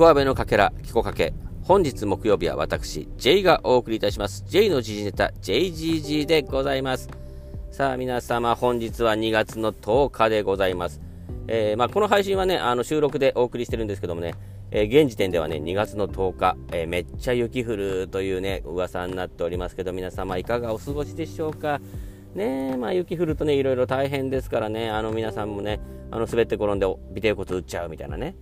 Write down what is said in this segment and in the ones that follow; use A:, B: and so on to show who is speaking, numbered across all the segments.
A: 小阿部のか？けら、キコか？け。本日木曜日は私、J がお送りいたします。J の時事ネタ、JGG でございます。さあ皆様、本日は2月の10日でございます。えー、まあ、この配信はね、あの収録でお送りしてるんですけどもね、えー、現時点ではね、2月の10日、えー、めっちゃ雪降るというね、噂になっておりますけど、皆様いか？がお過ごしでしょうか？ねまあ、雪降るとね、いろいろ大変ですか？らね、あの皆さんもね、あの滑って転んでビデオ骨打っちゃうみたいなね、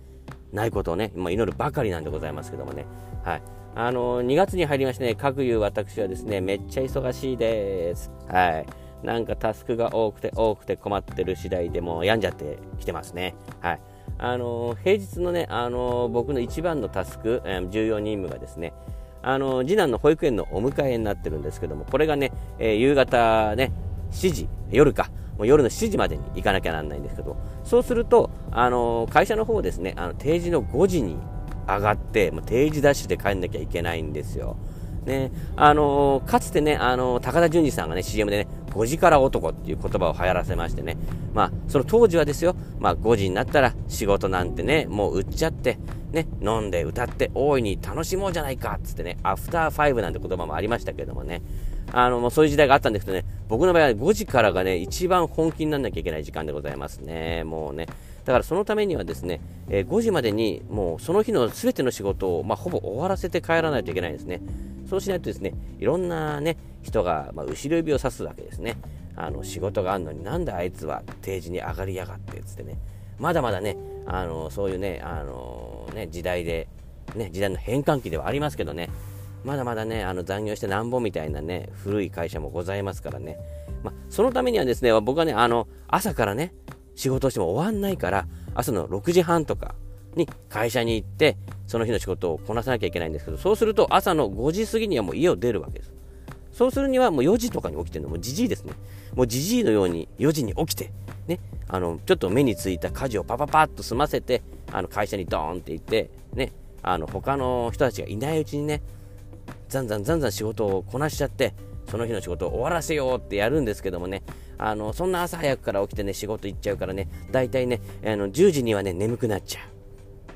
A: ないことをね、まあ、祈るばかりなんでございますけどもね、はい。あの2月に入りましてね、各有私はですね、めっちゃ忙しいです。はい。なんかタスクが多くて多くて困ってる次第でもう病んじゃってきてますね。はい。あの平日のね、あの僕の一番のタスク、え重要任務がですね、あの次男の保育園のお迎えになってるんですけども、これがね、えー、夕方ね、7時、夜か、もう夜の7時までに行かなきゃなんないんですけど、そうすると、あの会社の方ですね、あの定時の5時に上がって、もう定時ダッシュで帰んなきゃいけないんですよ。ね、あのかつてね、あの高田純次さんがね、CM でね、5時から男っていう言葉を流行らせましてね、まあ、その当時はですよ、まあ、5時になったら仕事なんてね、もう売っちゃって、ね、飲んで歌って大いに楽しもうじゃないかっつってね、アフターファイブなんて言葉もありましたけどもね、あの、もうそういう時代があったんですけどね、僕の場合は5時からがね、一番本気にならなきゃいけない時間でございますね、もうね。だからそのためにはですね、えー、5時までにもうその日の全ての仕事を、まあ、ほぼ終わらせて帰らないといけないんですね。そうしないとですね、いろんなね、人が、まあ、後ろ指を指すわけですね。あの、仕事があるのになんであいつは定時に上がりやがって、つってね。まだまだね、あの、そういうね、あの、ね、時代で、ね、時代の変換期ではありますけどね、まだまだね、あの残業してなんぼみたいなね、古い会社もございますからね。まあ、そのためにはですね、僕はね、あの、朝からね、仕事をしても終わんないから、朝の6時半とかに会社に行って、その日の仕事をこなさなきゃいけないんですけど、そうすると朝の5時過ぎにはもう家を出るわけです。そうするにはもう4時とかに起きてるの、もうじじいですね。もうじじいのように4時に起きて、ね、あの、ちょっと目についた家事をパパパッと済ませて、あの会社にドーンって行って、ね、あの他の人たちがいないうちにね、ざんざんざんざん仕事をこなしちゃって、その日の仕事を終わらせようってやるんですけどもね、あのそんな朝早くから起きてね仕事行っちゃうからね大体ねあの10時にはね眠くなっちゃ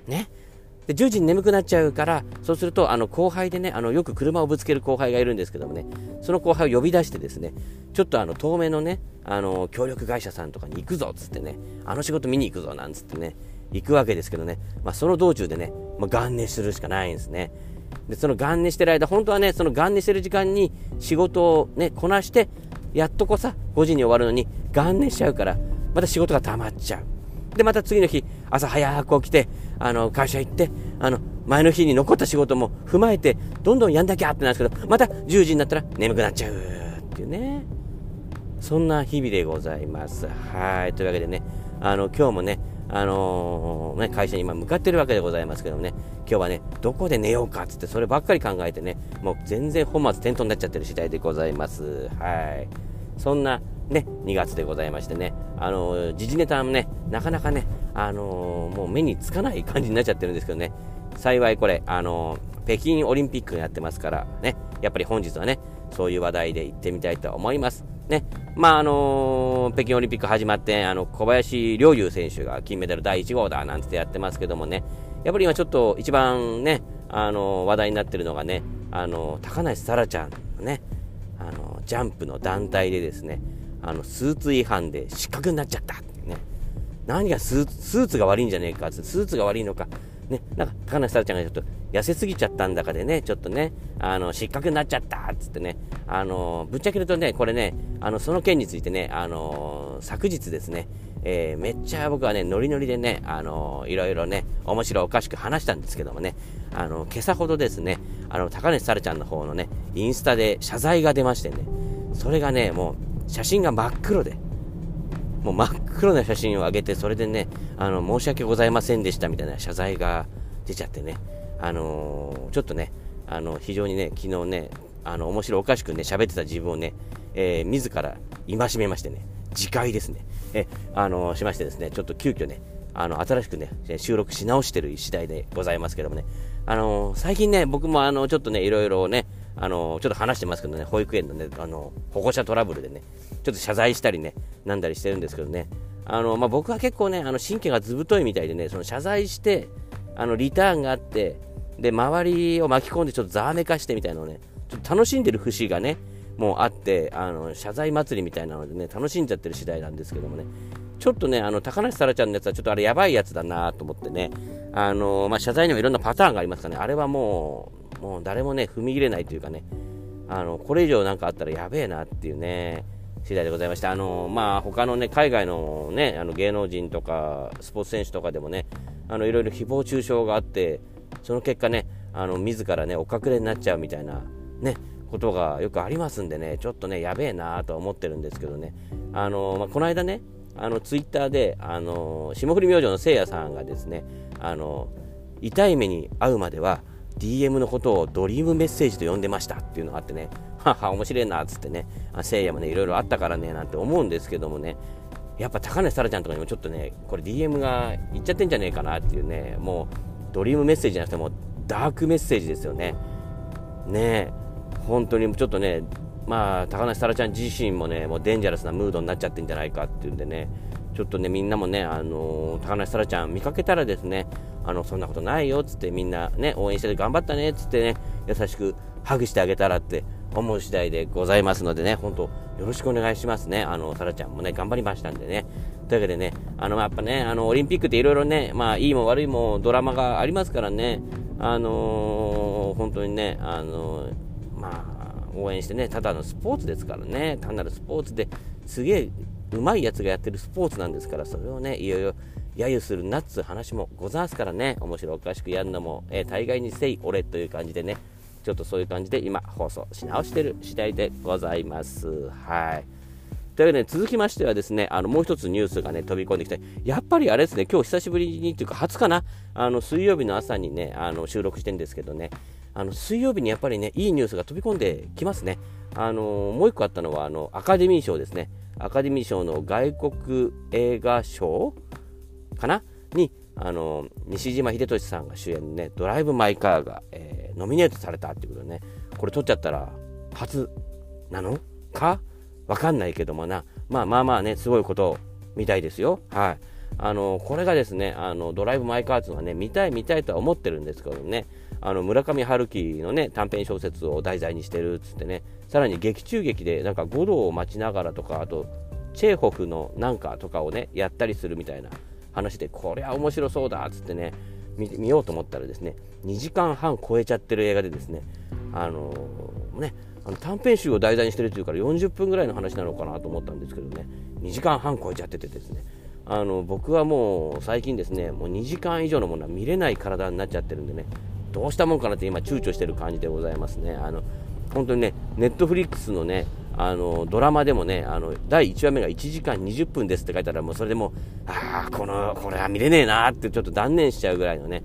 A: う。ね。で10時に眠くなっちゃうからそうするとあの後輩でねあのよく車をぶつける後輩がいるんですけどもねその後輩を呼び出してですねちょっとあの遠目のねあの協力会社さんとかに行くぞっつってねあの仕事見に行くぞなんつってね行くわけですけどね、まあ、その道中でね、まあ、ガン寝するしかないんですね。でそのガン寝してる間本当はねそのガン寝してる時間に仕事をねこなしてやっとこさ、5時に終わるのに、元年しちゃうから、また仕事が溜まっちゃう。で、また次の日、朝早く起きて、あの、会社行って、あの、前の日に残った仕事も踏まえて、どんどんやんなきゃってなるんですけど、また10時になったら眠くなっちゃうっていうね。そんな日々でございます。はい。というわけでね、あの、今日もね、あのー、ね、会社に今向かってるわけでございますけどもね、今日はね、どこで寝ようかっつって、そればっかり考えてね、もう全然本末転倒になっちゃってる次第でございます。はい。そんなね、2月でございましてね、あのー、時事ネタもね、なかなかね、あのー、もう目につかない感じになっちゃってるんですけどね、幸いこれ、あの北京オリンピックやってますからね、やっぱり本日はね、そういう話題で行ってみたいと思います。ね。まあ、あのー、北京オリンピック始まって、あの、小林陵侑選手が金メダル第1号だなんてやってますけどもね、やっぱり今ちょっと一番ね、あのー、話題になってるのがね、あのー、高梨沙羅ちゃんのね、あのジャンプの団体でですね、あの、スーツ違反で失格になっちゃったってね。何がスーツが悪いんじゃねえかスーツが悪いのか。ね、なんか、高梨沙羅ちゃんがちょっと痩せすぎちゃったんだかでね、ちょっとね、あの、失格になっちゃったっつってね、あの、ぶっちゃけるとね、これね、あの、その件についてね、あの、昨日ですね、えー、めっちゃ僕はね、ノリノリでね、あの、いろいろね、面白おかしく話したんですけどもね、あの、今朝ほどですね、あの、高梨沙羅ちゃんの方のね、インスタで謝罪が出ましてね、それがね、もう、写真が真っ黒で、もう真っ黒な写真を上げて、それでね、あの、申し訳ございませんでしたみたいな謝罪が出ちゃってね、あの、ちょっとね、あの、非常にね、昨日ね、あの、面白おかしくね、喋ってた自分をね、えー、自ら戒めましてね、次回ですね、え、あの、しましてですね、ちょっと急遽ね、あの、新しくね、収録し直してる次第でございますけどもね、あの、最近ね、僕もあの、ちょっとね、いろいろね、あのちょっと話してますけどね、保育園のね、あの保護者トラブルでね、ちょっと謝罪したりね、なんだりしてるんですけどね、あのまあ、僕は結構ね、あの神経がずぶといみたいでね、その謝罪して、あのリターンがあってで周りを巻き込んでちょっとざわめかしてみたいなのをねちょっと楽しんでる節がねもうあってあの謝罪祭りみたいなのでね楽しんじゃってる次第なんですけどもね。ちょっとねあの高梨沙羅ちゃんのやつはちょっとあれやばいやつだなと思ってね。あの、まあ、謝罪にもいろんなパターンがありますからね。あれはもうもう誰もね踏み入れないというかね。あのこれ以上なんかあったらやべえなっていうね次第でございました。あのまあ、他のね、海外のね、あの芸能人とか、スポーツ選手とかでもね、あのいろいろ誹謗中傷があって、その結果ね、あの自らね、お隠れになっちゃうみたいな、ね、ことがよくありますんでね、ちょっとね、やべえなと思ってるんですけどね、あのまあ、この間ね、あのツイッターで、あの霜降り明星のせいやさんがですね、あの痛い目に遭うまでは、DM のことをドリームメッセージと呼んでましたっていうのがあってね、はは、面白いなっつってね、せいやもね、いろいろあったからね、なんて思うんですけどもね、やっぱ高梨沙羅ちゃんとかにもちょっとね、これ DM がいっちゃってんじゃねえかなっていうね、もうドリームメッセージじゃなくてもダークメッセージですよね。ね本当にちょっとね、まあ、高梨沙羅ちゃん自身もね、もうデンジャラスなムードになっちゃってんじゃないかっていうんでね、ちょっとね、みんなもね、あのー、高梨沙羅ちゃん見かけたらですね、あの、そんなことないよっつってみんなね、応援してて頑張ったねっつってね、優しくハグしてあげたらって思う次第でございますのでね、本当よろしくお願いしますね。あの、沙羅ちゃんもね、頑張りましたんでね。というわけでね、あの、やっぱね、あの、オリンピックっていろいろね、まあ、いいも悪いもドラマがありますからね、あのー、本当にね、あのー、まあ、応援してね、ただのスポーツですからね、単なるスポーツですげえうまいやつがやってるスポーツなんですから、それをね、いよいよ揶揄するなっつう話もございますからね、面白おかしくやるのも、えー、大概にせい俺という感じでね、ちょっとそういう感じで今放送し直してる次第でございます。はい。というわけで、続きましてはですね、あの、もう一つニュースがね、飛び込んできて、やっぱりあれですね、今日久しぶりにというか、初かな、あの、水曜日の朝にね、あの、収録してるんですけどね、あの、水曜日にやっぱりね、いいニュースが飛び込んできますね。あの、もう一個あったのは、あの、アカデミー賞ですね。アカデミー賞の外国映画賞かな？に、あの西島秀俊さんが主演のね「ドライブ・マイ・カーが」えー、ノミネートされたっていうことでね。これ撮っちゃったら初なの？か？わかんないけどもな。まあまあまあねすごいことみたいですよ。はい。あのこれがですねあのドライブ・マイ・カーっていうのはね見たい見たいとは思ってるんですけどね。あの村上春樹のね短編小説を題材にしてるっつってね。さらに劇中劇でなんか五道を待ちながらとかあとチェーホフのなんかとかをねやったりするみたいな話でこれは面白そうだっつってね見ようと思ったらですね2時間半超えちゃってる映画でですねあのー、ねあの短編集を題材にしてるっていうから40分ぐらいの話なのかなと思ったんですけどね。2時間半超えちゃっててですね。あの僕はもう最近ですねもう2時間以上のものは見れない体になっちゃってるんでねどうしたもんかなって今躊躇してる感じでございますね。あの本当にねネットフリックスのねあのドラマでもねあの第1話目が1時間20分ですって書いたらもうそれでもああこのこれは見れねえなってちょっと断念しちゃうぐらいのね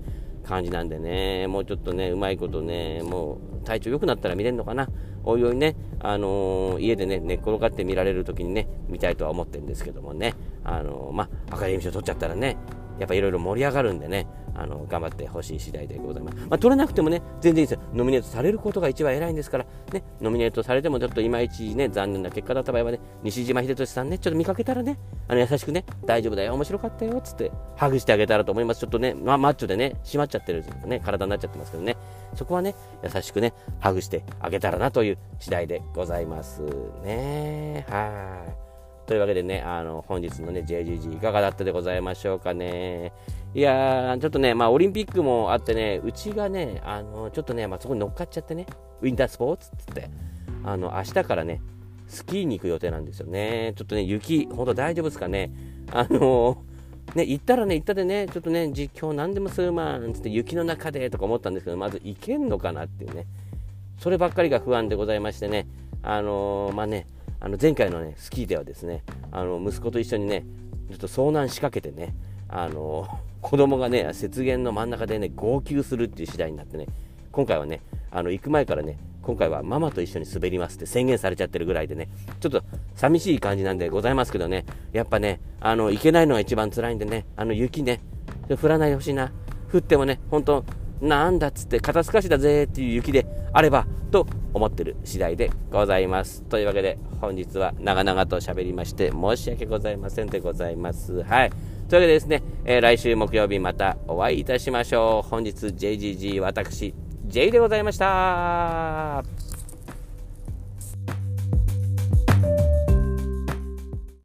A: 感じなんでね。もうちょっとねうまいことねもう体調良くなったら見れるのかな。おいおいね、あのー、家でね寝っ転がって見られる時にね見たいとは思ってるんですけどもね、あのー、まあ、アカデミー賞取っちゃったらねやっぱいろいろ盛り上がるんでね。あの頑張ってほしい次第でございます。まあ、取れなくてもね、全然いいですよ。ノミネートされることが一番偉いんですから、ね、ノミネートされてもちょっといまいちね、残念な結果だった場合はね、西島秀俊さんね、ちょっと見かけたらね、あの優しくね、大丈夫だよ、面白かったよっ、つって、ハグしてあげたらと思います。ちょっとね、まあ、マッチョでね、締まっちゃってるね、体になっちゃってますけどね、そこはね、優しくね、ハグしてあげたらなという次第でございますね。はい。というわけでね、あの、本日のね、JGG いかがだったでございましょうかね。いやー、ちょっとね、まあ、オリンピックもあってね、うちがね、あの、ちょっとね、まあ、そこに乗っかっちゃってね、ウィンタースポーツっつって、あの、明日からね、スキーに行く予定なんですよね。ちょっとね、雪、ほんと大丈夫ですかね。あのね、行ったらね、行ったでね、ちょっとね、実況何でもするまんつって雪の中でとか思ったんですけど、まず行けんのかなっていうね、そればっかりが不安でございましてね、あのー、まあね、あの前回のね、スキーではですね、あの息子と一緒にね、ちょっと遭難しかけてね、あの 子供がね、雪原の真ん中でね、号泣するっていう次第になってね、今回はね、あの行く前からね、今回はママと一緒に滑りますって宣言されちゃってるぐらいでね、ちょっと寂しい感じなんでございますけどね、やっぱね、あの行けないのが一番辛いんでね、あの雪ね、降らないでほしいな、降ってもね、本当なんだっつって肩透かしだぜっていう雪であればと思ってる次第でございます。というわけで本日は長々と喋りまして申し訳ございませんでございます。はい。というわけでですね、えー、来週木曜日またお会いいたしましょう。本日 JGG 私、J でございました。